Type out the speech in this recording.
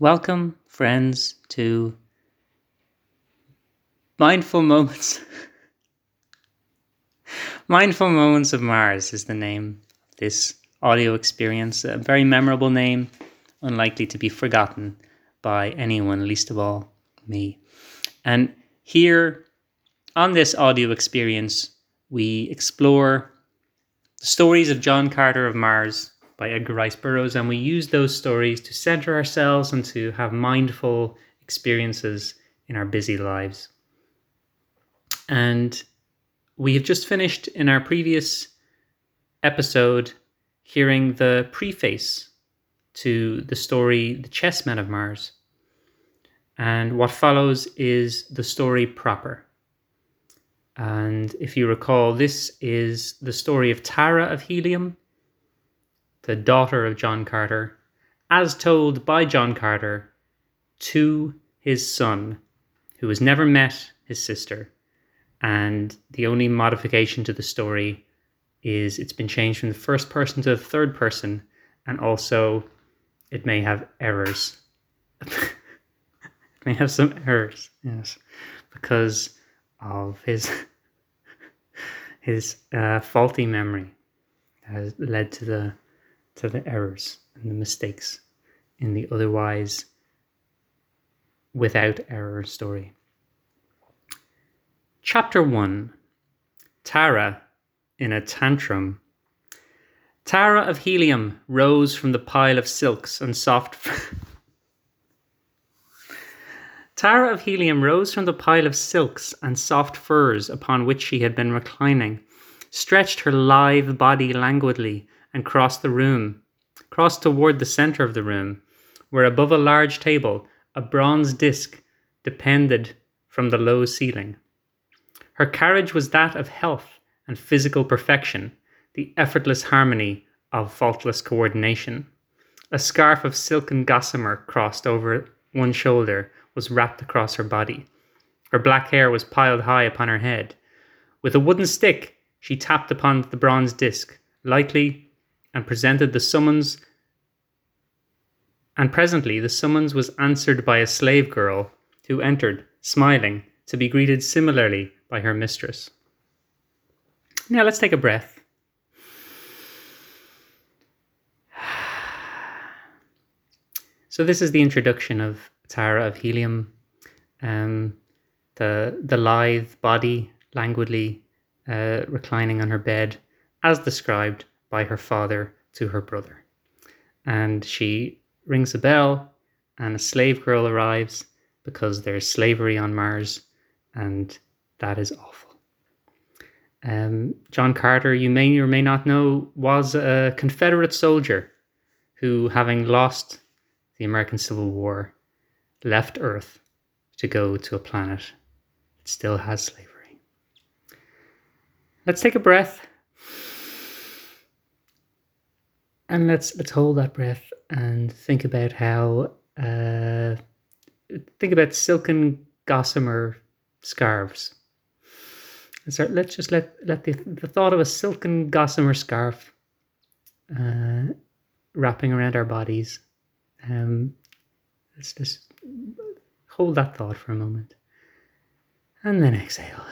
Welcome, friends, to Mindful Moments. Mindful Moments of Mars is the name of this audio experience. A very memorable name, unlikely to be forgotten by anyone, least of all me. And here on this audio experience, we explore the stories of John Carter of Mars by Edgar Rice Burroughs, and we use those stories to center ourselves and to have mindful experiences in our busy lives. And we have just finished in our previous episode hearing the preface to the story The Chessmen of Mars. And what follows is the story proper. And if you recall, this is the story of Tara of Helium, the daughter of John Carter, as told by John Carter to his son, who has never met his sister. And the only modification to the story is it's been changed from the first person to the third person, and also it may have errors. it may have some errors, yes, because of his his uh, faulty memory that has led to the to the errors and the mistakes in the otherwise without error story. Chapter 1 Tara in a tantrum. Tara of Helium rose from the pile of silks and soft. Tara of Helium rose from the pile of silks and soft furs upon which she had been reclining, stretched her lithe body languidly, and crossed the room, crossed toward the centre of the room, where above a large table a bronze disc depended from the low ceiling. Her carriage was that of health and physical perfection, the effortless harmony of faultless coordination. A scarf of silken gossamer crossed over one shoulder was wrapped across her body. Her black hair was piled high upon her head. With a wooden stick, she tapped upon the bronze disc, lightly, and presented the summons. And presently the summons was answered by a slave girl who entered, smiling, to be greeted similarly by her mistress. Now let's take a breath. So this is the introduction of Tara of Helium, um, the the lithe body languidly uh, reclining on her bed, as described by her father to her brother. And she rings a bell, and a slave girl arrives because there's slavery on Mars, and that is awful. Um, John Carter, you may or may not know, was a Confederate soldier who, having lost the American Civil War, left Earth to go to a planet that still has slavery. Let's take a breath. And let's let's hold that breath and think about how uh, think about silken gossamer scarves. And So let's just let let the, the thought of a silken gossamer scarf uh, wrapping around our bodies. Um, let's just hold that thought for a moment, and then exhale.